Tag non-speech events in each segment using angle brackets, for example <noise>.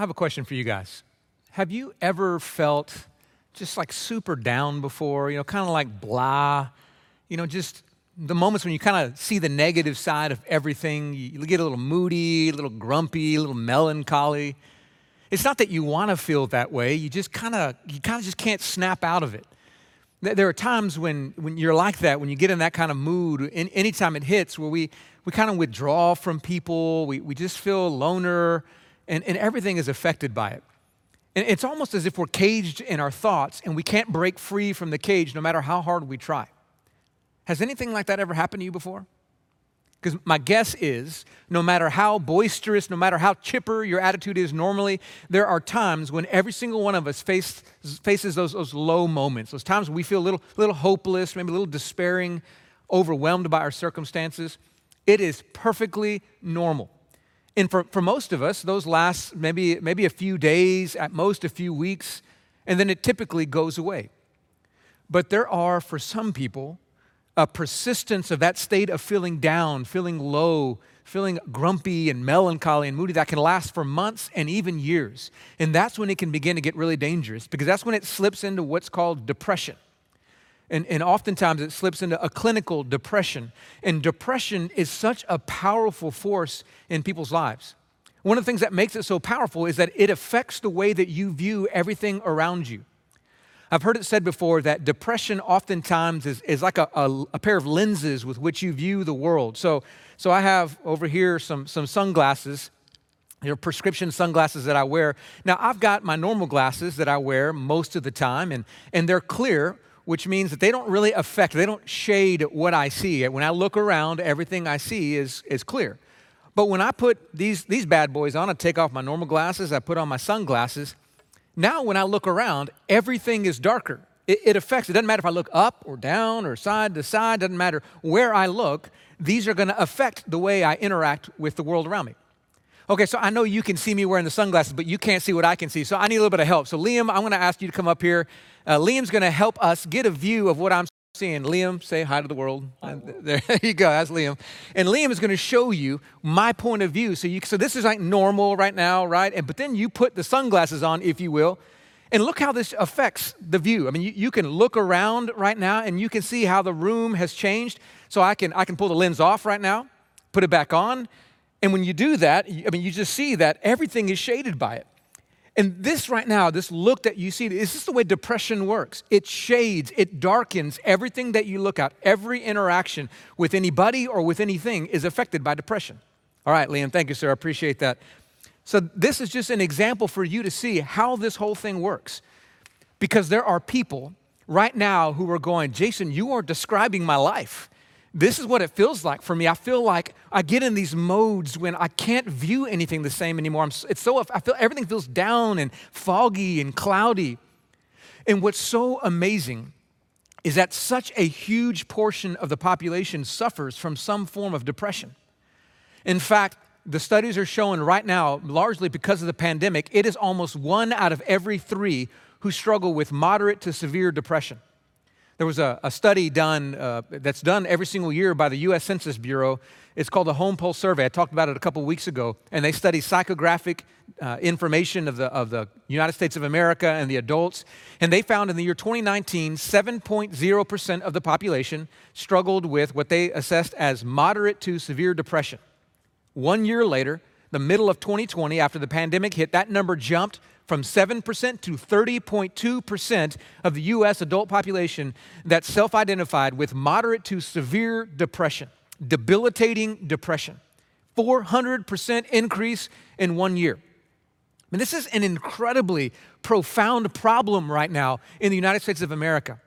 I have a question for you guys. Have you ever felt just like super down before, you know, kind of like blah, you know, just the moments when you kind of see the negative side of everything, you get a little moody, a little grumpy, a little melancholy. It's not that you want to feel that way, you just kind of you kind of just can't snap out of it. There are times when, when you're like that, when you get in that kind of mood, in, anytime it hits, where we, we kind of withdraw from people, we, we just feel loner, and, and everything is affected by it. And it's almost as if we're caged in our thoughts and we can't break free from the cage no matter how hard we try. Has anything like that ever happened to you before? Because my guess is no matter how boisterous, no matter how chipper your attitude is normally, there are times when every single one of us face, faces those, those low moments, those times when we feel a little, little hopeless, maybe a little despairing, overwhelmed by our circumstances. It is perfectly normal. And for, for most of us, those last maybe, maybe a few days, at most a few weeks, and then it typically goes away. But there are, for some people, a persistence of that state of feeling down, feeling low, feeling grumpy and melancholy and moody that can last for months and even years. And that's when it can begin to get really dangerous because that's when it slips into what's called depression. And, and oftentimes it slips into a clinical depression. And depression is such a powerful force in people's lives. One of the things that makes it so powerful is that it affects the way that you view everything around you. I've heard it said before that depression oftentimes is, is like a, a, a, pair of lenses with which you view the world. So, so I have over here some, some sunglasses, know, prescription sunglasses that I wear. Now, I've got my normal glasses that I wear most of the time, and, and they're clear, which means that they don't really affect, they don't shade what I see. When I look around, everything I see is, is clear. But when I put these, these bad boys on, I take off my normal glasses, I put on my sunglasses. Now, when I look around, everything is darker. It, it affects, it doesn't matter if I look up or down or side to side, doesn't matter where I look, these are gonna affect the way I interact with the world around me. Okay, so I know you can see me wearing the sunglasses, but you can't see what I can see. So I need a little bit of help. So, Liam, I'm going to ask you to come up here. Uh, Liam's going to help us get a view of what I'm seeing. Liam, say hi to the world. Hi, <laughs> there you go. That's Liam. And Liam is going to show you my point of view. So, you, so this is like normal right now, right? And but then you put the sunglasses on, if you will, and look how this affects the view. I mean, you, you can look around right now, and you can see how the room has changed. So I can I can pull the lens off right now, put it back on and when you do that, I mean, you just see that everything is shaded by it. And this right now, this look that you see, is this the way depression works? It shades, it darkens everything that you look at. Every interaction with anybody or with anything is affected by depression. All right, Liam, thank you, sir. I appreciate that. So, this is just an example for you to see how this whole thing works. Because there are people right now who are going, Jason, you are describing my life. This is what it feels like for me. I feel like I get in these modes when I can't view anything the same anymore. I'm, it's so I feel everything feels down and foggy and cloudy. And what's so amazing is that such a huge portion of the population suffers from some form of depression. In fact, the studies are showing right now, largely because of the pandemic, it is almost one out of every three who struggle with moderate to severe depression. There was a, a study done uh, that's done every single year by the U.S. Census Bureau. It's called the Home Pulse Survey. I talked about it a couple weeks ago, and they study psychographic uh, information of the, of the United States of America and the adults. And they found in the year 2019, 7.0% of the population struggled with what they assessed as moderate to severe depression. One year later, the middle of 2020, after the pandemic hit, that number jumped from 7% to 30.2% of the US adult population that self identified with moderate to severe depression, debilitating depression. 400% increase in one year. I mean, this is an incredibly profound problem right now in the United States of America.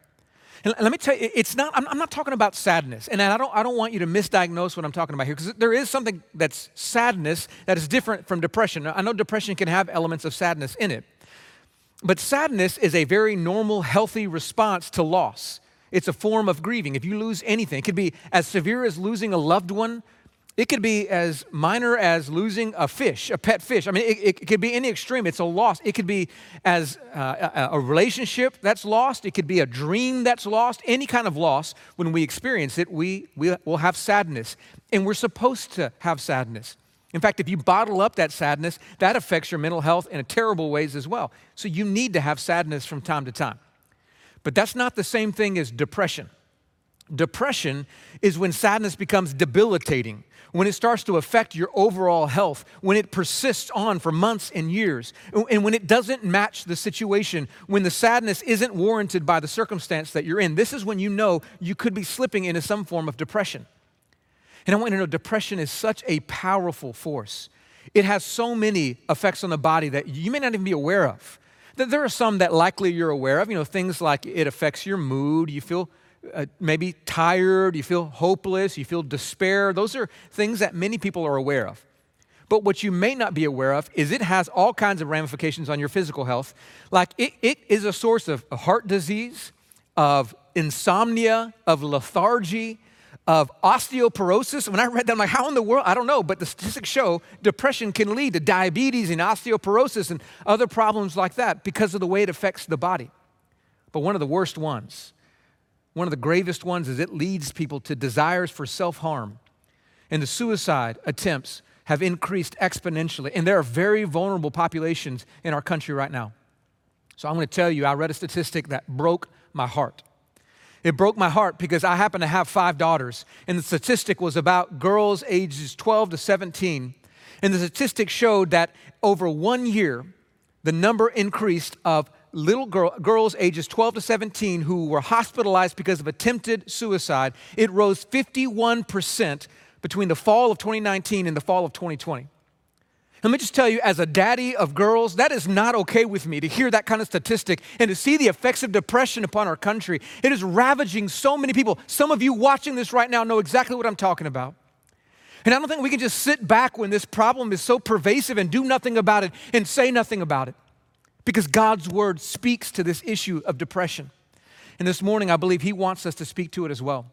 And let me tell you, it's not, I'm, not talking about sadness. And I don't, I don't want you to misdiagnose what I'm talking about here, because there is something that's sadness that is different from depression. I know depression can have elements of sadness in it. But sadness is a very normal, healthy response to loss. It's a form of grieving. If you lose anything, it could be as severe as losing a loved one it could be as minor as losing a fish, a pet fish. I mean, it, it could be any extreme. It's a loss. It could be as uh, a, a relationship that's lost. It could be a dream that's lost. Any kind of loss, when we experience it, we, we will have sadness. And we're supposed to have sadness. In fact, if you bottle up that sadness, that affects your mental health in terrible ways as well. So you need to have sadness from time to time. But that's not the same thing as depression. Depression is when sadness becomes debilitating, when it starts to affect your overall health, when it persists on for months and years, and when it doesn't match the situation, when the sadness isn't warranted by the circumstance that you're in. This is when you know you could be slipping into some form of depression. And I want you to know depression is such a powerful force. It has so many effects on the body that you may not even be aware of. That there are some that likely you're aware of, you know, things like it affects your mood, you feel uh, maybe tired, you feel hopeless, you feel despair. Those are things that many people are aware of. But what you may not be aware of is it has all kinds of ramifications on your physical health. Like it, it is a source of heart disease, of insomnia, of lethargy, of osteoporosis. When I read that, I'm like, how in the world? I don't know, but the statistics show depression can lead to diabetes and osteoporosis and other problems like that because of the way it affects the body. But one of the worst ones, one of the gravest ones, is it leads people to desires for self harm. And the suicide attempts have increased exponentially. And there are very vulnerable populations in our country right now. So I'm going to tell you, I read a statistic that broke my heart. It broke my heart because I happen to have five daughters, and the statistic was about girls ages 12 to 17. And the statistic showed that over one year, the number increased of little girl, girls ages 12 to 17 who were hospitalized because of attempted suicide. It rose 51% between the fall of 2019 and the fall of 2020. Let me just tell you, as a daddy of girls, that is not okay with me to hear that kind of statistic and to see the effects of depression upon our country. It is ravaging so many people. Some of you watching this right now know exactly what I'm talking about. And I don't think we can just sit back when this problem is so pervasive and do nothing about it and say nothing about it. Because God's word speaks to this issue of depression. And this morning, I believe He wants us to speak to it as well.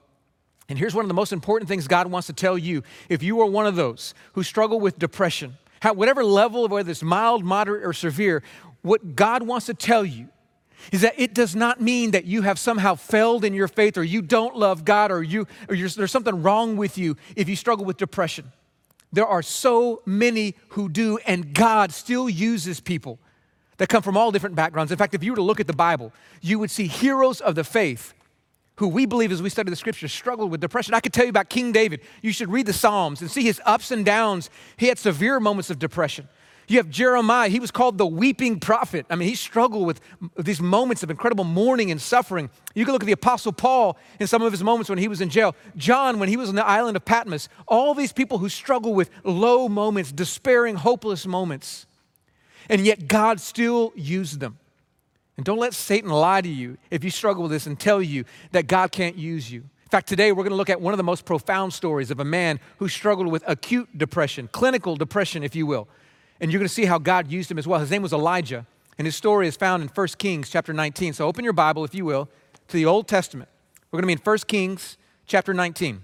And here's one of the most important things God wants to tell you. If you are one of those who struggle with depression, whatever level of whether it's mild, moderate, or severe, what God wants to tell you is that it does not mean that you have somehow failed in your faith or you don't love God or, you, or there's something wrong with you if you struggle with depression. There are so many who do, and God still uses people that come from all different backgrounds. In fact, if you were to look at the Bible, you would see heroes of the faith who we believe as we study the scriptures struggled with depression. I could tell you about King David. You should read the Psalms and see his ups and downs. He had severe moments of depression. You have Jeremiah, he was called the weeping prophet. I mean, he struggled with these moments of incredible mourning and suffering. You can look at the Apostle Paul in some of his moments when he was in jail, John when he was on the island of Patmos. All these people who struggle with low moments, despairing, hopeless moments. And yet God still used them. And don't let Satan lie to you if you struggle with this and tell you that God can't use you. In fact, today we're going to look at one of the most profound stories of a man who struggled with acute depression, clinical depression, if you will. And you're going to see how God used him as well. His name was Elijah, and his story is found in 1 Kings chapter 19. So open your Bible, if you will, to the Old Testament. We're going to be in 1 Kings chapter 19.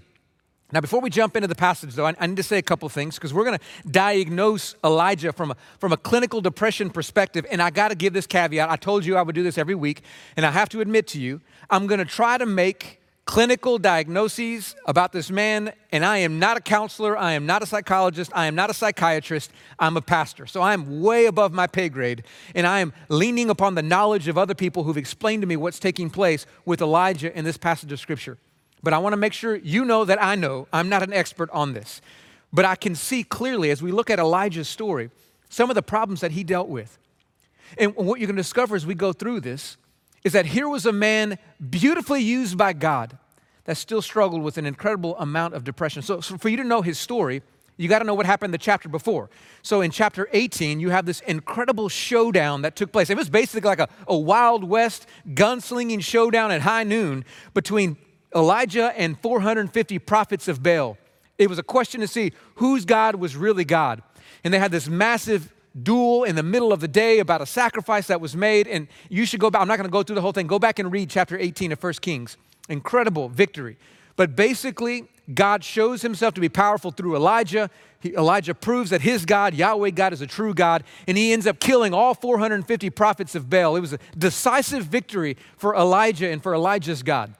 Now, before we jump into the passage, though, I, need to say a couple things because we're going to diagnose Elijah from a, from a clinical depression perspective. And I got to give this caveat. I told you I would do this every week. And I have to admit to you, I'm going to try to make clinical diagnoses about this man. And I am not a counselor. I am not a psychologist. I am not a psychiatrist. I'm a pastor. So I am way above my pay grade. And I am leaning upon the knowledge of other people who've explained to me what's taking place with Elijah in this passage of Scripture. But I want to make sure you know that I know I'm not an expert on this. But I can see clearly as we look at Elijah's story some of the problems that he dealt with. And what you're going to discover as we go through this is that here was a man beautifully used by God that still struggled with an incredible amount of depression. So, so for you to know his story, you got to know what happened the chapter before. So in chapter 18, you have this incredible showdown that took place. It was basically like a, a Wild West gunslinging showdown at high noon between Elijah and 450 prophets of Baal. It was a question to see whose God was really God. And they had this massive duel in the middle of the day about a sacrifice that was made. And you should go back, I'm not going to go through the whole thing. Go back and read chapter 18 of 1 Kings. Incredible victory. But basically, God shows himself to be powerful through Elijah. He, Elijah proves that his God, Yahweh God, is a true God, and he ends up killing all 450 prophets of Baal. It was a decisive victory for Elijah and for Elijah's God.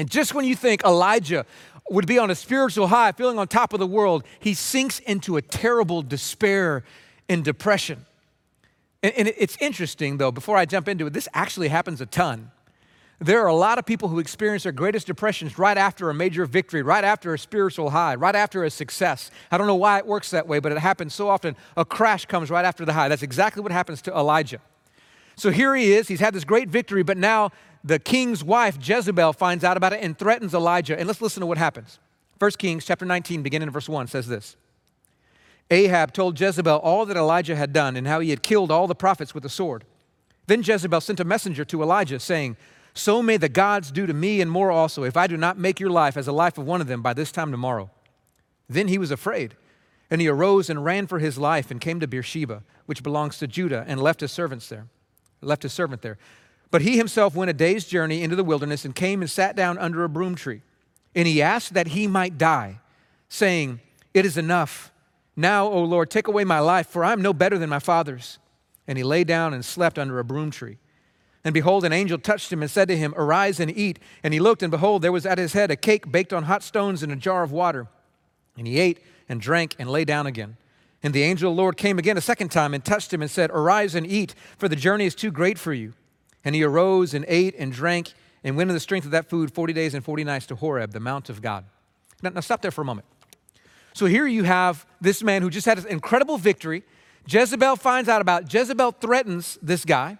And just when you think Elijah would be on a spiritual high, feeling on top of the world, he sinks into a terrible despair and depression. And, and it's interesting, though, before I jump into it, this actually happens a ton. There are a lot of people who experience their greatest depressions right after a major victory, right after a spiritual high, right after a success. I don't know why it works that way, but it happens so often. A crash comes right after the high. That's exactly what happens to Elijah. So here he is. He's had this great victory, but now the king's wife, Jezebel, finds out about it and threatens Elijah. And let's listen to what happens. 1 Kings chapter 19, beginning in verse 1, says this Ahab told Jezebel all that Elijah had done and how he had killed all the prophets with a sword. Then Jezebel sent a messenger to Elijah, saying, so may the gods do to me and more also, if I do not make your life as the life of one of them by this time tomorrow. Then he was afraid, and he arose and ran for his life and came to Beersheba, which belongs to Judah, and left his servants there. Left his servant there. But he himself went a day's journey into the wilderness and came and sat down under a broom tree. And he asked that he might die, saying, It is enough. Now, O Lord, take away my life, for I am no better than my fathers. And he lay down and slept under a broom tree. And behold, an angel touched him and said to him, Arise and eat. And he looked, and behold, there was at his head a cake baked on hot stones in a jar of water. And he ate and drank and lay down again. And the angel of the Lord came again a second time and touched him and said, Arise and eat, for the journey is too great for you. And he arose and ate and drank and went in the strength of that food 40 days and 40 nights to Horeb, the mount of God. Now, now stop there for a moment. So here you have this man who just had an incredible victory. Jezebel finds out about Jezebel threatens this guy.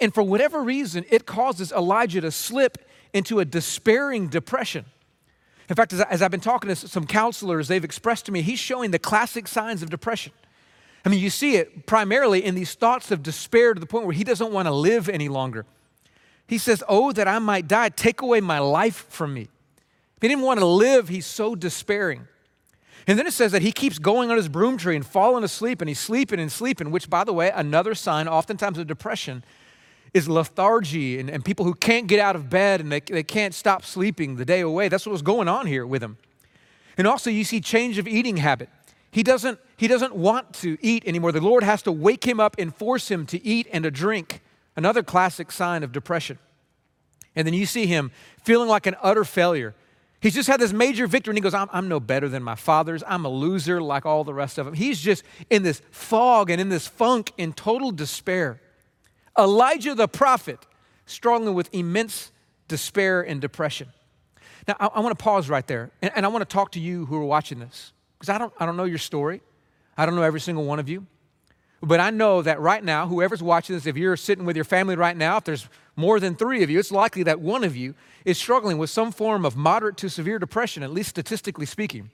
And for whatever reason, it causes Elijah to slip into a despairing depression. In fact, as, I, have been talking to some counselors, they've expressed to me he's showing the classic signs of depression. I mean, you see it primarily in these thoughts of despair to the point where he doesn't want to live any longer. He says, Oh, that I might die, take away my life from me. If he didn't want to live, he's so despairing. And then it says that he keeps going on his broom tree and falling asleep, and he's sleeping and sleeping, which, by the way, another sign, oftentimes, of depression is lethargy and, and people who can't get out of bed and they, they can't stop sleeping the day away. That's what was going on here with him. And also, you see change of eating habit. He doesn't, he doesn't want to eat anymore. The Lord has to wake him up and force him to eat and to drink. Another classic sign of depression. And then you see him feeling like an utter failure. He's just had this major victory and he goes, I'm, I'm no better than my fathers. I'm a loser like all the rest of them. He's just in this fog and in this funk in total despair. Elijah the prophet struggling with immense despair and depression. Now, I, I want to pause right there, and, and I want to talk to you who are watching this, because I don't, I don't know your story. I don't know every single one of you. But I know that right now, whoever's watching this, if you're sitting with your family right now, if there's more than three of you, it's likely that one of you is struggling with some form of moderate to severe depression, at least statistically speaking.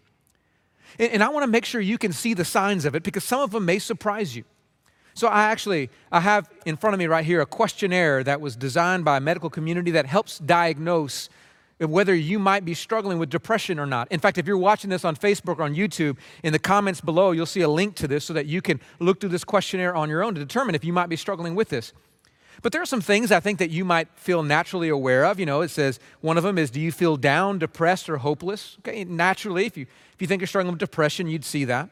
And, and I want to make sure you can see the signs of it because some of them may surprise you. So I actually I have in front of me right here a questionnaire that was designed by a medical community that helps diagnose whether you might be struggling with depression or not. In fact, if you're watching this on Facebook or on YouTube, in the comments below, you'll see a link to this so that you can look through this questionnaire on your own to determine if you might be struggling with this. But there are some things I think that you might feel naturally aware of. You know, it says one of them is do you feel down, depressed, or hopeless? Okay, naturally, if you if you think you're struggling with depression, you'd see that.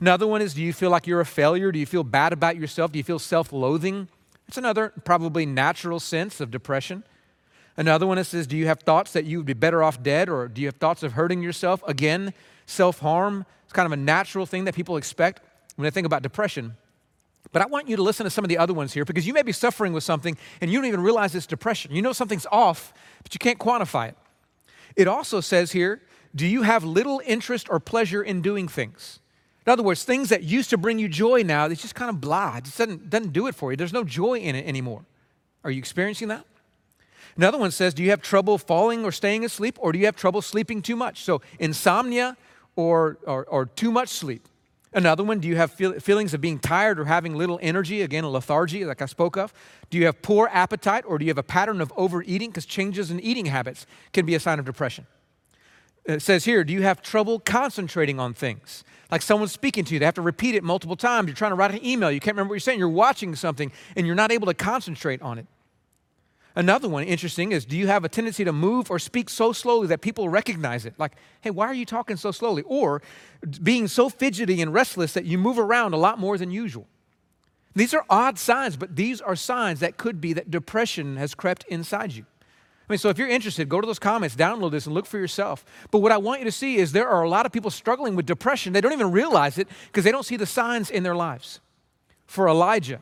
Another one is do you feel like you're a failure? Do you feel bad about yourself? Do you feel self loathing? It's another probably natural sense of depression. Another one is says, do you have thoughts that you would be better off dead or do you have thoughts of hurting yourself? Again, self harm. It's kind of a natural thing that people expect when they think about depression. But I want you to listen to some of the other ones here because you may be suffering with something and you don't even realize it's depression. You know something's off, but you can't quantify it. It also says here, do you have little interest or pleasure in doing things? In other words, things that used to bring you joy now, it's just kind of blah. It just doesn't, doesn't do it for you. There's no joy in it anymore. Are you experiencing that? Another one says, Do you have trouble falling or staying asleep, or do you have trouble sleeping too much? So, insomnia or, or, or too much sleep. Another one, do you have feel, feelings of being tired or having little energy? Again, lethargy, like I spoke of. Do you have poor appetite, or do you have a pattern of overeating? Because changes in eating habits can be a sign of depression. It says here, do you have trouble concentrating on things? like someone's speaking to you. They have to repeat it multiple times. You're trying to write an email. You can't remember what you're saying. You're watching something and you're not able to concentrate on it. Another one, interesting, is do you have a tendency to move or speak so slowly that people recognize it? Like, hey, why are you talking so slowly? Or being so fidgety and restless that you move around a lot more than usual. These are odd signs, but these are signs that could be that depression has crept inside you. I mean, so if you're interested, go to those comments, download this, and look for yourself. But what I want you to see is there are a lot of people struggling with depression. They don't even realize it because they don't see the signs in their lives. For Elijah,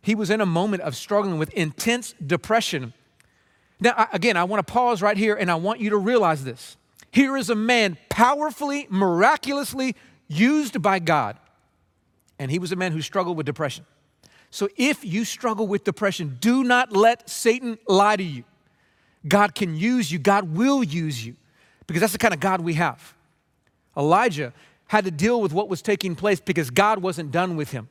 he was in a moment of struggling with intense depression. Now, again, I want to pause right here and I want you to realize this. Here is a man powerfully, miraculously used by God, and he was a man who struggled with depression. So if you struggle with depression, do not let Satan lie to you. God can use you, God will use you, because that's the kind of God we have. Elijah had to deal with what was taking place because God wasn't done with him.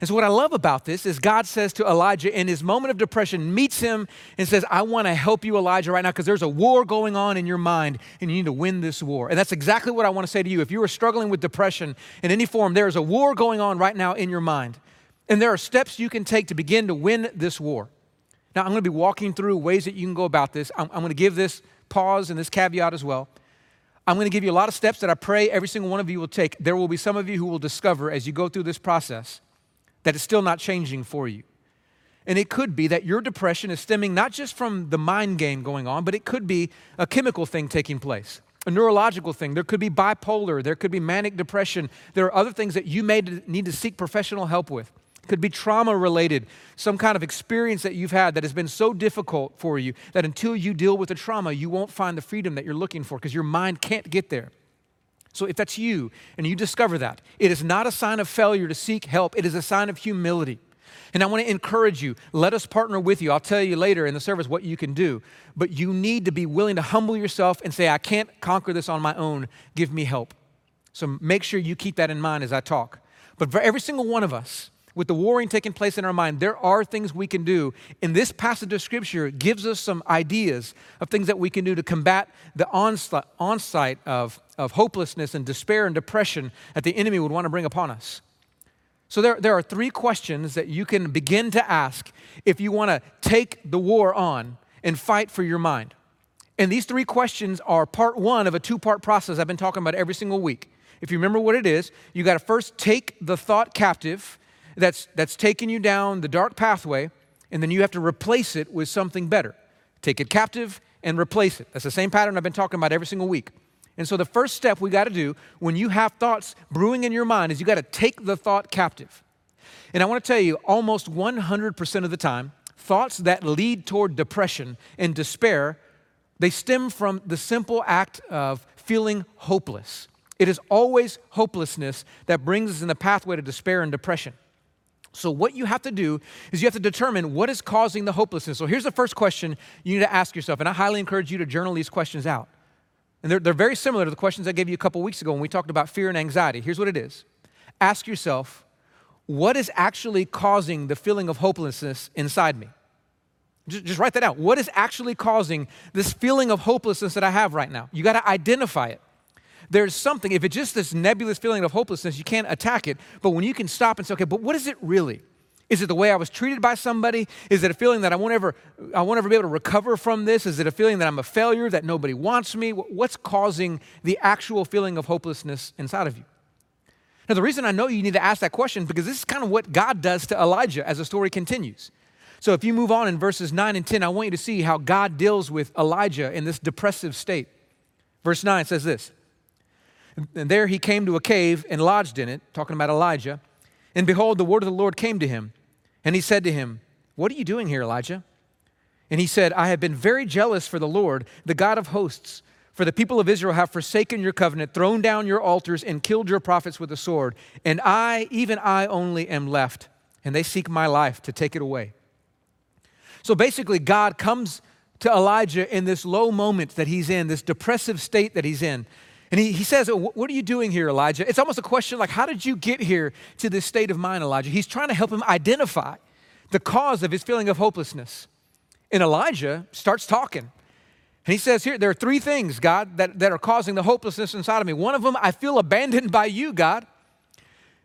And so, what I love about this is God says to Elijah in his moment of depression, meets him and says, I want to help you, Elijah, right now, because there's a war going on in your mind and you need to win this war. And that's exactly what I want to say to you. If you are struggling with depression in any form, there is a war going on right now in your mind. And there are steps you can take to begin to win this war. Now, I'm going to be walking through ways that you can go about this. I'm, I'm going to give this pause and this caveat as well. I'm going to give you a lot of steps that I pray every single one of you will take. There will be some of you who will discover as you go through this process that it's still not changing for you. And it could be that your depression is stemming not just from the mind game going on, but it could be a chemical thing taking place, a neurological thing. There could be bipolar, there could be manic depression. There are other things that you may need to seek professional help with could be trauma related, some kind of experience that you've had that has been so difficult for you that until you deal with the trauma, you won't find the freedom that you're looking for because your mind can't get there. So, if that's you and you discover that, it is not a sign of failure to seek help, it is a sign of humility. And I want to encourage you, let us partner with you. I'll tell you later in the service what you can do. But you need to be willing to humble yourself and say, I can't conquer this on my own. Give me help. So make sure you keep that in mind as I talk. But for every single one of us, with the warring taking place in our mind, there are things we can do. And this passage of scripture gives us some ideas of things that we can do to combat the onslaught, of, of hopelessness and despair and depression that the enemy would want to bring upon us. So, there, there are three questions that you can begin to ask if you want to take the war on and fight for your mind. And these three questions are part one of a two part process I've been talking about every single week. If you remember what it is, you got to first take the thought captive that's, that's taken you down the dark pathway, and then you have to replace it with something better. Take it captive and replace it. That's the same pattern I've been talking about every single week. And so the first step we got to do when you have thoughts brewing in your mind is you got to take the thought captive. And I want to tell you, almost 100% of the time, thoughts that lead toward depression and despair, they stem from the simple act of feeling hopeless. It is always hopelessness that brings us in the pathway to despair and depression. So, what you have to do is you have to determine what is causing the hopelessness. So, here's the first question you need to ask yourself, and I highly encourage you to journal these questions out. And they're, they're very similar to the questions I gave you a couple weeks ago when we talked about fear and anxiety. Here's what it is Ask yourself, what is actually causing the feeling of hopelessness inside me? Just, just write that out. What is actually causing this feeling of hopelessness that I have right now? You got to identify it there's something, if it's just this nebulous feeling of hopelessness, you can't attack it. But when you can stop and say, okay, but what is it really? Is it the way I was treated by somebody? Is it a feeling that I won't ever, I won't ever be able to recover from this? Is it a feeling that I'm a failure, that nobody wants me? What's causing the actual feeling of hopelessness inside of you? Now, the reason I know you need to ask that question because this is kind of what God does to Elijah as the story continues. So, if you move on in verses 9 and 10, I want you to see how God deals with Elijah in this depressive state. Verse 9 says this and there he came to a cave and lodged in it, talking about Elijah. And behold, the word of the Lord came to him. And he said to him, What are you doing here, Elijah? And he said, I have been very jealous for the Lord, the God of hosts. For the people of Israel have forsaken your covenant, thrown down your altars, and killed your prophets with the sword. And I, even I only, am left, and they seek my life to take it away. So basically, God comes to Elijah in this low moment that he's in, this depressive state that he's in. And he, he says, oh, What are you doing here, Elijah? It's almost a question like, How did you get here to this state of mind, Elijah? He's trying to help him identify the cause of his feeling of hopelessness. And Elijah starts talking. And he says here, there are three things, God, that, that are causing the hopelessness inside of me. One of them, I feel abandoned by you, God.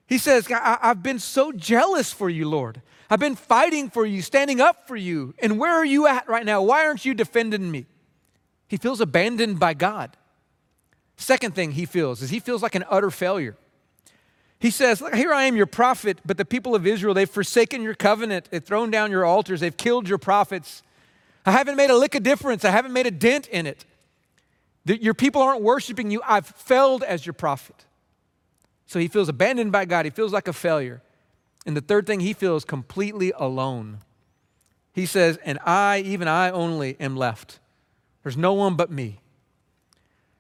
He says, I, I've been so jealous for you, Lord. I've been fighting for you, standing up for you. And where are you at right now? Why aren't you defending me? He feels abandoned by God. Second thing he feels is he feels like an utter failure. He says, Look, Here I am, your prophet, but the people of Israel, they've forsaken your covenant, they've thrown down your altars, they've killed your prophets. I haven't made a lick of difference. I haven't made a dent in it. Your people aren't worshiping you. I've failed as your prophet. So he feels abandoned by God. He feels like a failure. And the third thing, he feels completely alone. He says, And I, even I only, am left. There's no one but me.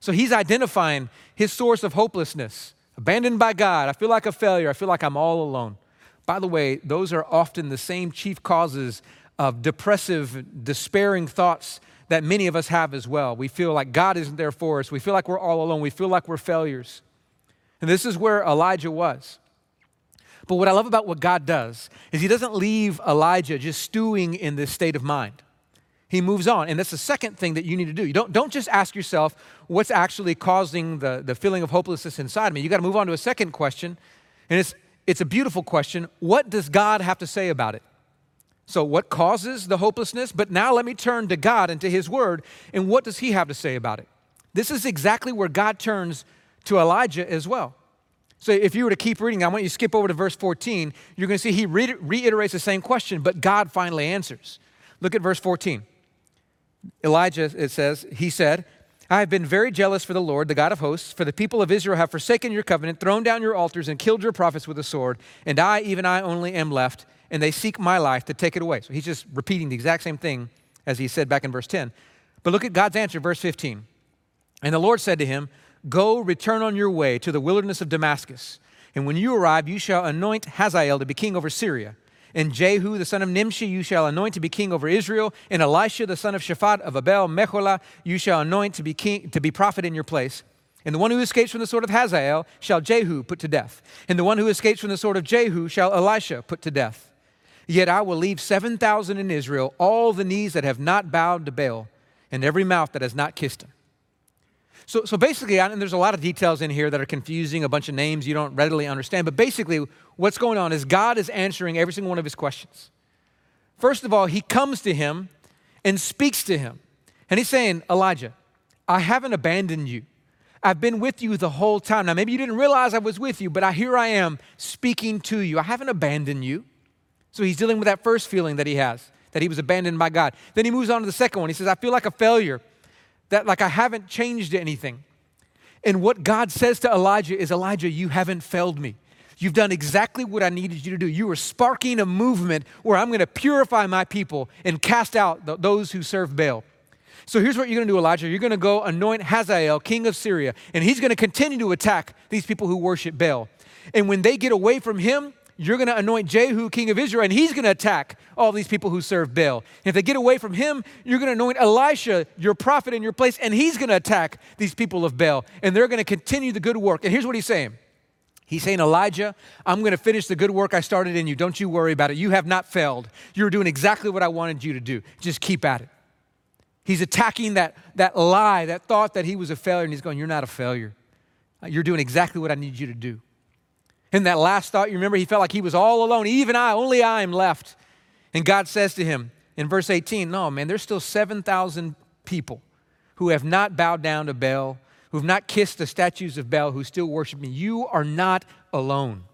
So he's identifying his source of hopelessness. Abandoned by God. I feel like a failure. I feel like I'm all alone. By the way, those are often the same chief causes of depressive, despairing thoughts that many of us have as well. We feel like God isn't there for us. We feel like we're all alone. We feel like we're failures. And this is where Elijah was. But what I love about what God does is he doesn't leave Elijah just stewing in this state of mind. He moves on. And that's the second thing that you need to do. You don't, don't just ask yourself what's actually causing the, the feeling of hopelessness inside me. You got to move on to a second question. And it's, it's a beautiful question. What does God have to say about it? So, what causes the hopelessness? But now let me turn to God and to His Word, and what does He have to say about it? This is exactly where God turns to Elijah as well. So, if you were to keep reading, I want you to skip over to verse 14. You're going to see he reiterates the same question, but God finally answers. Look at verse 14. Elijah, it says, he said, I have been very jealous for the Lord, the God of hosts, for the people of Israel have forsaken your covenant, thrown down your altars, and killed your prophets with a sword, and I, even I only, am left and they seek my life to take it away. So he's just repeating the exact same thing as he said back in verse 10. But look at God's answer, verse 15. And the Lord said to him, Go, return on your way to the wilderness of Damascus. And when you arrive, you shall anoint Hazael to be king over Syria. And Jehu, the son of Nimshi, you shall anoint to be king over Israel. And Elisha, the son of Shaphat of Abel Meholah, you shall anoint to be king, to be prophet in your place. And the one who escapes from the sword of Hazael shall Jehu put to death. And the one who escapes from the sword of Jehu shall Elisha put to death. Yet I will leave 7,000 in Israel, all the knees that have not bowed to Baal, and every mouth that has not kissed him. So, so basically, and there's a lot of details in here that are confusing, a bunch of names you don't readily understand, but basically, what's going on is God is answering every single one of his questions. First of all, he comes to him and speaks to him. And he's saying, Elijah, I haven't abandoned you. I've been with you the whole time. Now, maybe you didn't realize I was with you, but I, here I am speaking to you. I haven't abandoned you. So he's dealing with that first feeling that he has, that he was abandoned by God. Then he moves on to the second one. He says, I feel like a failure, that like I haven't changed anything. And what God says to Elijah is, Elijah, you haven't failed me. You've done exactly what I needed you to do. You are sparking a movement where I'm going to purify my people and cast out th- those who serve Baal. So here's what you're going to do, Elijah. You're going to go anoint Hazael, king of Syria, and he's going to continue to attack these people who worship Baal. And when they get away from him, you're going to anoint Jehu king of Israel, and he's going to attack all these people who serve Baal. And if they get away from him, you're going to anoint Elisha, your prophet, in your place, and he's going to attack these people of Baal. And they're going to continue the good work. And here's what he's saying He's saying, Elijah, I'm going to finish the good work I started in you. Don't you worry about it. You have not failed. You're doing exactly what I wanted you to do. Just keep at it. He's attacking that, that lie, that thought that he was a failure, and he's going, You're not a failure. You're doing exactly what I need you to do. In that last thought, you remember he felt like he was all alone. Even I, only I am left. And God says to him in verse 18, No, man, there's still 7,000 people who have not bowed down to Baal, who have not kissed the statues of Baal, who still worship me. You are not alone.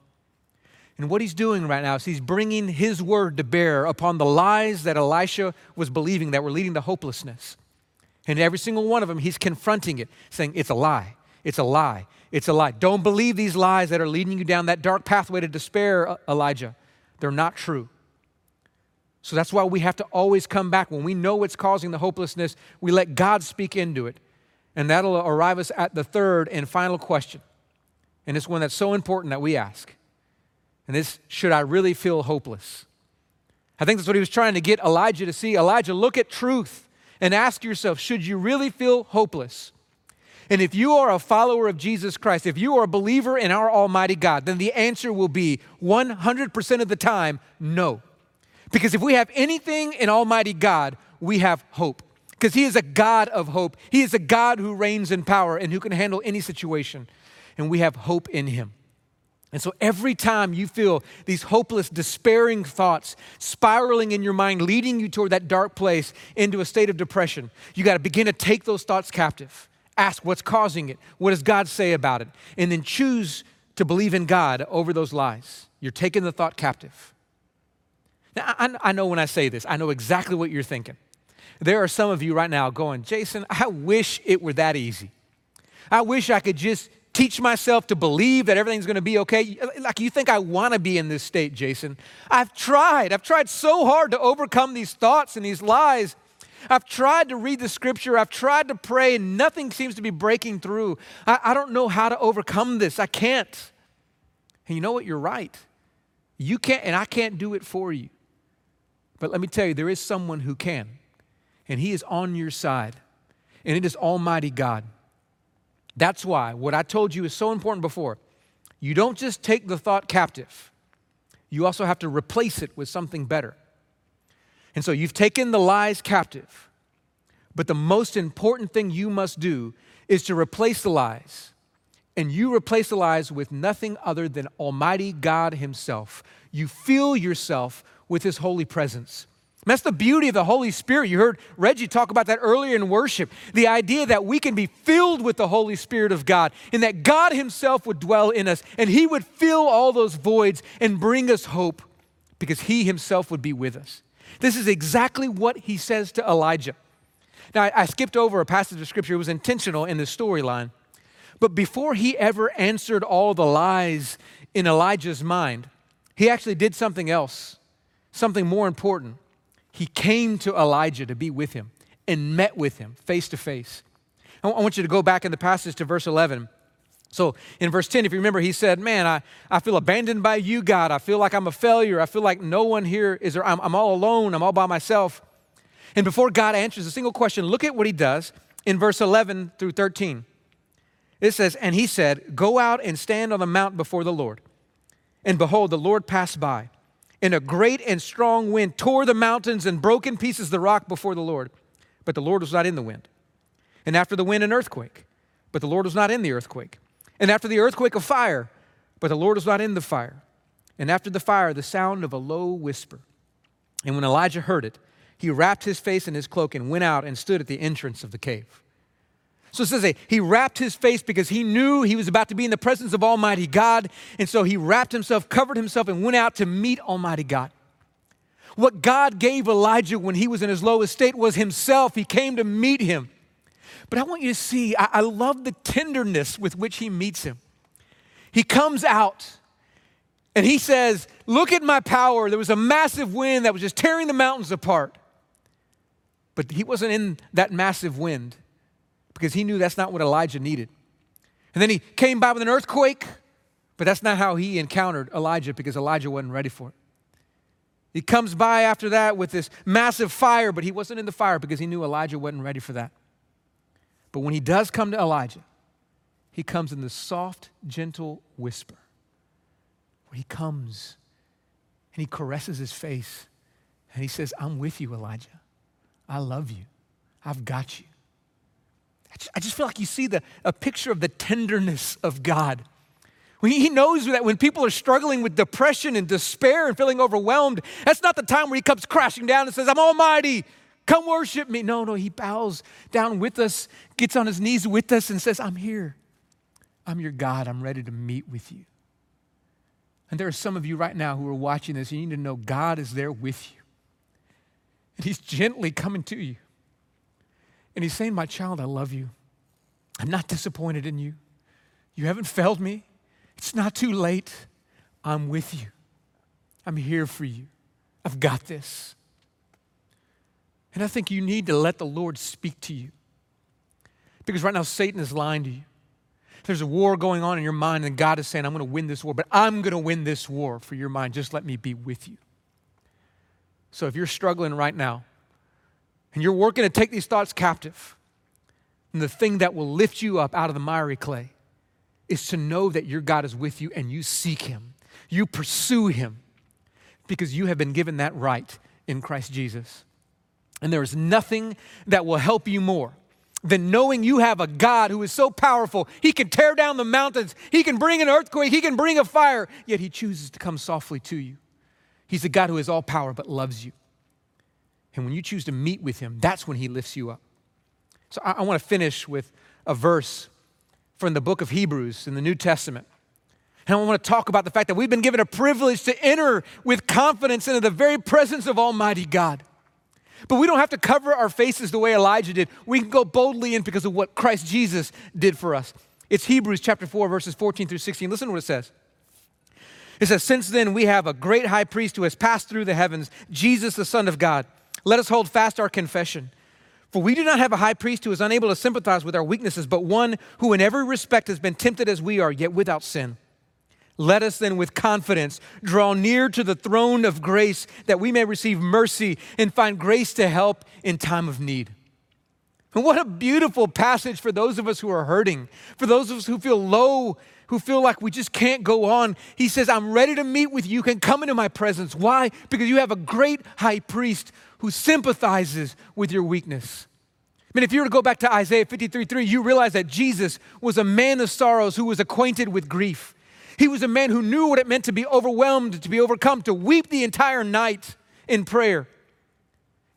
And what he's doing right now is he's bringing his word to bear upon the lies that Elisha was believing that were leading to hopelessness. And every single one of them, he's confronting it, saying, It's a lie. It's a lie. It's a lie. Don't believe these lies that are leading you down that dark pathway to despair, Elijah. They're not true. So that's why we have to always come back. When we know what's causing the hopelessness, we let God speak into it. And that'll arrive us at the third and final question. And it's one that's so important that we ask. And this should I really feel hopeless? I think that's what he was trying to get Elijah to see. Elijah, look at truth and ask yourself should you really feel hopeless? And if you are a follower of Jesus Christ, if you are a believer in our Almighty God, then the answer will be 100% of the time no. Because if we have anything in Almighty God, we have hope. Because He is a God of hope. He is a God who reigns in power and who can handle any situation. And we have hope in Him. And so every time you feel these hopeless, despairing thoughts spiraling in your mind, leading you toward that dark place into a state of depression, you got to begin to take those thoughts captive. Ask what's causing it. What does God say about it? And then choose to believe in God over those lies. You're taking the thought captive. Now, I, I know when I say this, I know exactly what you're thinking. there are some of you right now going, Jason, I wish it were that easy. I wish I could just teach myself to believe that everything's going to be okay. Like you think I want to be in this state, Jason. I've tried. I've tried so hard to overcome these thoughts and these lies. I've tried to read the scripture. I've tried to pray, and nothing seems to be breaking through. I, I don't know how to overcome this. I can't. And you know what? You're right. You can't, and I can't do it for you. But let me tell you, there is someone who can, and he is on your side, and it is Almighty God. That's why what I told you is so important before. You don't just take the thought captive, you also have to replace it with something better. And so you've taken the lies captive, but the most important thing you must do is to replace the lies. And you replace the lies with nothing other than Almighty God Himself. You fill yourself with His holy presence. And that's the beauty of the Holy Spirit. You heard Reggie talk about that earlier in worship. The idea that we can be filled with the Holy Spirit of God and that God Himself would dwell in us and He would fill all those voids and bring us hope because He Himself would be with us. This is exactly what He says to Elijah. Now, I, skipped over a passage of Scripture, it was intentional in the storyline. But before he ever answered all the lies in Elijah's mind, he actually did something else, something more important he came to Elijah to be with him and met with him face to face. I want you to go back in the passage to verse 11. So in verse 10, if you remember, he said, Man, I, I feel abandoned by you, God. I feel like I'm a failure. I feel like no one here is there. I'm, I'm all alone. I'm all by myself. And before God answers a single question, look at what he does in verse 11 through 13. It says, And he said, Go out and stand on the mount before the Lord. And behold, the Lord passed by and a great and strong wind tore the mountains and broke in pieces the rock before the Lord. But the Lord was not in the wind. And after the wind, an earthquake. But the Lord was not in the earthquake. And after the earthquake, a fire. But the Lord was not in the fire. And after the fire, the sound of a low whisper. And when Elijah heard it, he wrapped his face in his cloak and went out and stood at the entrance of the cave. So it says he wrapped his face because he knew he was about to be in the presence of Almighty God. And so he wrapped himself, covered himself, and went out to meet Almighty God. What God gave Elijah when he was in his lowest state was himself. He came to meet him. But I want you to see, I, I love the tenderness with which he meets him. He comes out and he says, Look at my power. There was a massive wind that was just tearing the mountains apart. But he wasn't in that massive wind because he knew that's not what Elijah needed. And then he came by with an earthquake, but that's not how he encountered Elijah because Elijah wasn't ready for it. He comes by after that with this massive fire, but he wasn't in the fire because he knew Elijah wasn't ready for that. But when he does come to Elijah, he comes in the soft, gentle whisper where he comes and he caresses his face and he says, I'm with you, Elijah. I love you. I've got you. I just feel like you see the, a picture of the tenderness of God. He knows that when people are struggling with depression and despair and feeling overwhelmed, that's not the time where he comes crashing down and says, I'm almighty, come worship me. No, no, he bows down with us, gets on his knees with us, and says, I'm here. I'm your God. I'm ready to meet with you. And there are some of you right now who are watching this, and you need to know God is there with you. And he's gently coming to you. And he's saying, My child, I love you. I'm not disappointed in you. You haven't failed me. It's not too late. I'm with you. I'm here for you. I've got this. And I think you need to let the Lord speak to you. Because right now, Satan is lying to you. There's a war going on in your mind, and God is saying, I'm going to win this war, but I'm going to win this war for your mind. Just let me be with you. So if you're struggling right now, and you're working to take these thoughts captive. And the thing that will lift you up out of the miry clay is to know that your God is with you and you seek Him. You pursue Him because you have been given that right in Christ Jesus. And there is nothing that will help you more than knowing you have a God who is so powerful. He can tear down the mountains, He can bring an earthquake, He can bring a fire, yet He chooses to come softly to you. He's a God who has all power but loves you. And when you choose to meet with Him, that's when He lifts you up. So I, I want to finish with a verse from the book of Hebrews in the New Testament. And I want to talk about the fact that we've been given a privilege to enter with confidence into the very presence of Almighty God. But we don't have to cover our faces the way Elijah did. We can go boldly in because of what Christ Jesus did for us. It's Hebrews chapter 4, verses 14 through 16. Listen to what it says. It says, Since then we have a great high priest who has passed through the heavens, Jesus, the Son of God. Let us hold fast our confession. For we do not have a high priest who is unable to sympathize with our weaknesses, but one who in every respect has been tempted as we are, yet without sin. Let us then with confidence draw near to the throne of grace that we may receive mercy and find grace to help in time of need. And what a beautiful passage for those of us who are hurting, for those of us who feel low, who feel like we just can't go on. He says, I'm ready to meet with you. You can come into my presence. Why? Because you have a great high priest who sympathizes with your weakness. I mean, if you were to go back to Isaiah 53 3, you realize that Jesus was a man of sorrows who was acquainted with grief. He was a man who knew what it meant to be overwhelmed, to be overcome, to weep the entire night in prayer.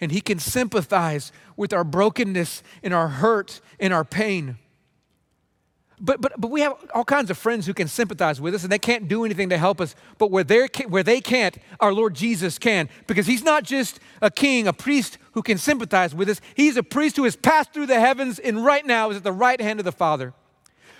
And he can sympathize with our brokenness and our hurt and our pain. But, but, but we have all kinds of friends who can sympathize with us and they can't do anything to help us. But where, where they can't, our Lord Jesus can. Because he's not just a king, a priest who can sympathize with us. He's a priest who has passed through the heavens and right now is at the right hand of the Father.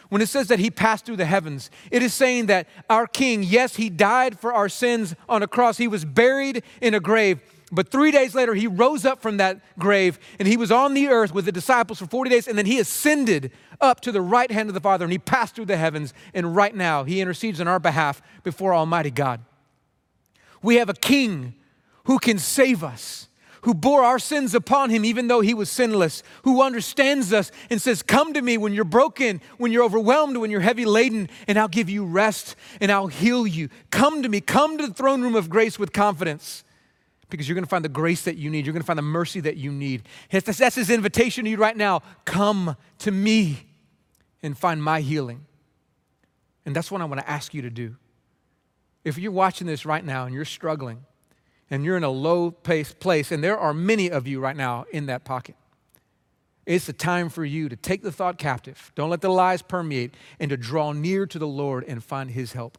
When it says that he passed through the heavens, it is saying that our king, yes, he died for our sins on a cross. He was buried in a grave. But three days later, he rose up from that grave and he was on the earth with the disciples for 40 days. And then he ascended up to the right hand of the Father and he passed through the heavens. And right now, he intercedes on our behalf before Almighty God. We have a king who can save us who bore our sins upon him, even though he was sinless, who understands us and says, Come to me when you're broken, when you're overwhelmed, when you're heavy laden, and I'll give you rest and I'll heal you. Come to me. Come to the throne room of grace with confidence because you're going to find the grace that you need. You're going to find the mercy that you need. That's his invitation to you right now. Come to me and find my healing. And that's what I want to ask you to do. If you're watching this right now and you're struggling, and you're in a low pace place, and there are many of you right now in that pocket. It's the time for you to take the thought captive. Don't let the lies permeate and to draw near to the Lord and find His help.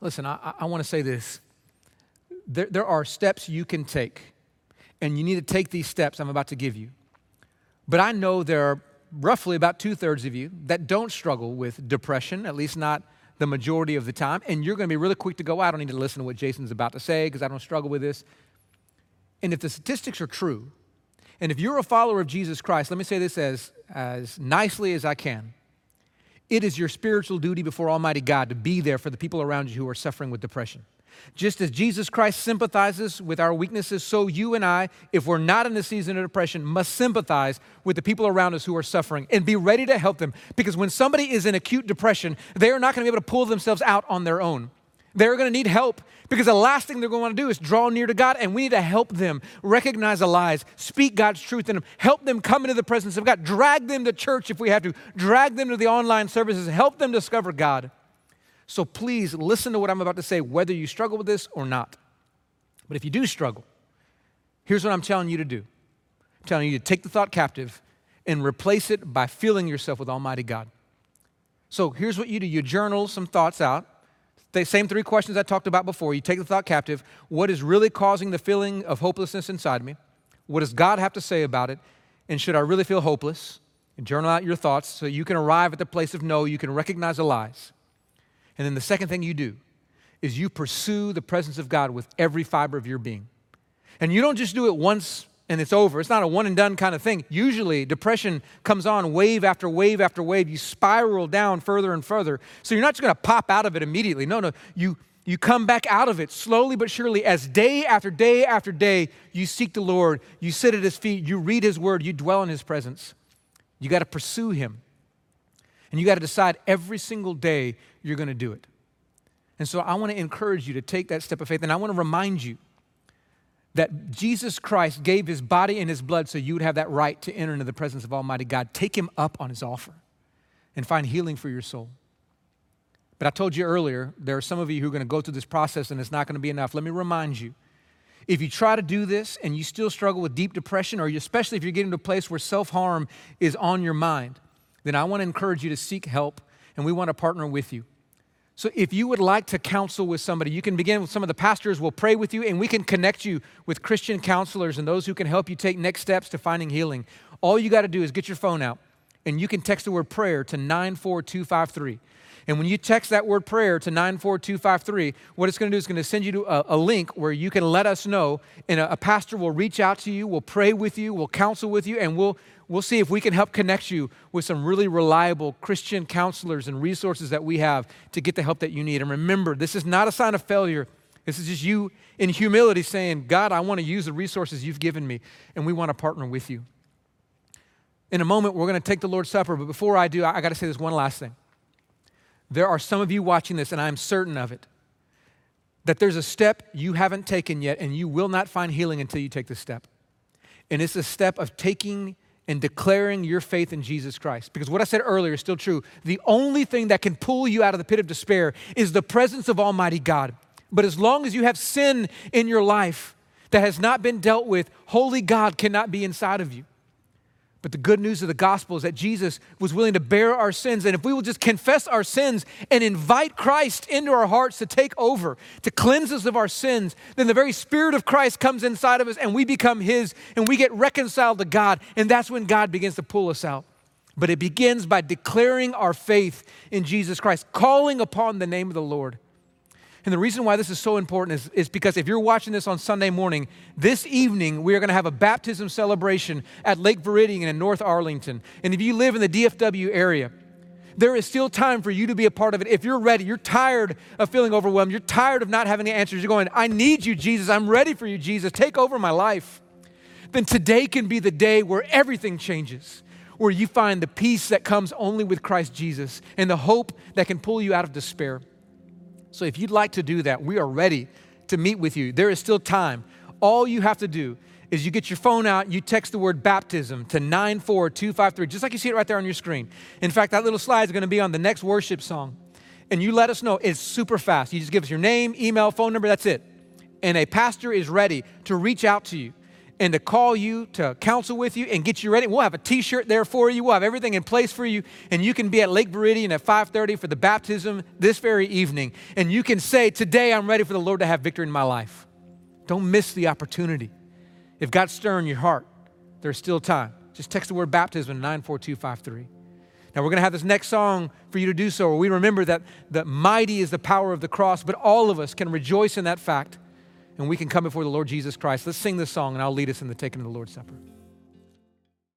Listen, I, I want to say this. There, there are steps you can take, and you need to take these steps I'm about to give you. But I know there are roughly about two thirds of you that don't struggle with depression, at least not the majority of the time. And you're going to be really quick to go, I don't need to listen to what Jason's about to say because I don't struggle with this. And if the statistics are true, and if you're a follower of Jesus Christ, let me say this as, as nicely as I can. It is your spiritual duty before Almighty God to be there for the people around you who are suffering with depression. Just as Jesus Christ sympathizes with our weaknesses, so you and I, if we're not in a season of depression, must sympathize with the people around us who are suffering and be ready to help them. Because when somebody is in acute depression, they are not going to be able to pull themselves out on their own. They're going to need help because the last thing they're going to want to do is draw near to God, and we need to help them recognize the lies, speak God's truth in them, help them come into the presence of God, drag them to church if we have to, drag them to the online services, help them discover God. So please listen to what I'm about to say, whether you struggle with this or not. But if you do struggle, here's what I'm telling you to do I'm telling you to take the thought captive and replace it by filling yourself with Almighty God. So here's what you do you journal some thoughts out. The same three questions I talked about before. You take the thought captive. What is really causing the feeling of hopelessness inside me? What does God have to say about it? And should I really feel hopeless? And journal out your thoughts so you can arrive at the place of no, you can recognize the lies. And then the second thing you do is you pursue the presence of God with every fiber of your being. And you don't just do it once and it's over. It's not a one and done kind of thing. Usually, depression comes on wave after wave after wave. You spiral down further and further. So you're not just going to pop out of it immediately. No, no. You, you come back out of it slowly but surely as day after day after day you seek the Lord. You sit at His feet. You read His word. You dwell in His presence. You got to pursue Him. And you got to decide every single day you're going to do it. And so I want to encourage you to take that step of faith. And I want to remind you that Jesus Christ gave his body and his blood so you would have that right to enter into the presence of Almighty God. Take him up on his offer and find healing for your soul. But I told you earlier, there are some of you who are going to go through this process and it's not going to be enough. Let me remind you if you try to do this and you still struggle with deep depression, or especially if you're getting to a place where self harm is on your mind, then I want to encourage you to seek help and we want to partner with you. So if you would like to counsel with somebody, you can begin with some of the pastors. We'll pray with you and we can connect you with Christian counselors and those who can help you take next steps to finding healing. All you got to do is get your phone out and you can text the word prayer to 94253. And when you text that word prayer to 94253, what it's going to do is going to send you to a, a, link where you can let us know, and a, a pastor will reach out to you, will pray with you, will counsel with you, and we'll we'll see if we can help connect you with some really reliable Christian counselors and resources that we have to get the help that you need. And remember, this is not a sign of failure. This is just you in humility saying, God, I want to use the resources you've given me, and we want to partner with you. In a moment, we're going to take the Lord's Supper, but before I do, I, I got to say this one last thing. There are some of you watching this, and I'm certain of it, that there's a step you haven't taken yet, and you will not find healing until you take this step. And it's a step of taking and declaring your faith in Jesus Christ. Because what I said earlier is still true. The only thing that can pull you out of the pit of despair is the presence of Almighty God. But as long as you have sin in your life that has not been dealt with, holy God cannot be inside of you. But the good news of the gospel is that Jesus was willing to bear our sins. And if we will just confess our sins and invite Christ into our hearts to take over, to cleanse us of our sins, then the very Spirit of Christ comes inside of us and we become His and we get reconciled to God. And that's when God begins to pull us out. But it begins by declaring our faith in Jesus Christ, calling upon the name of the Lord. And the reason why this is so important is, is because if you're watching this on Sunday morning, this evening we are going to have a baptism celebration at Lake Viridian in North Arlington. And if you live in the DFW area, there is still time for you to be a part of it. If you're ready, you're tired of feeling overwhelmed, you're tired of not having answers, you're going, I need you, Jesus. I'm ready for you, Jesus. Take over my life. Then today can be the day where everything changes, where you find the peace that comes only with Christ Jesus and the hope that can pull you out of despair. So if you'd like to do that, we are ready to meet with you. There is still time. All you have to do is you get your phone out, you text the word baptism to 94253, just like you see it right there on your screen. In fact, that little slide is going to be on the next worship song. And you let us know. It's super fast. You just give us your name, email, phone number, that's it. And a pastor is ready to reach out to you and to call you to counsel with you and get you ready. We'll have a t-shirt there for you. We'll have everything in place for you. And you can be at Lake Viridian at 5:30 for the baptism this very evening. And you can say, Today I'm ready for the Lord to have victory in my life. Don't miss the opportunity. If God's stirring your heart, there's still time. Just text the word baptism to 94253. Now, we're going to have this next song for you to do so, where we remember that the mighty is the power of the cross, but all of us can rejoice in that fact and we can come before the Lord Jesus Christ. Let's sing this song, and I'll lead us in the taking of the Lord's Supper.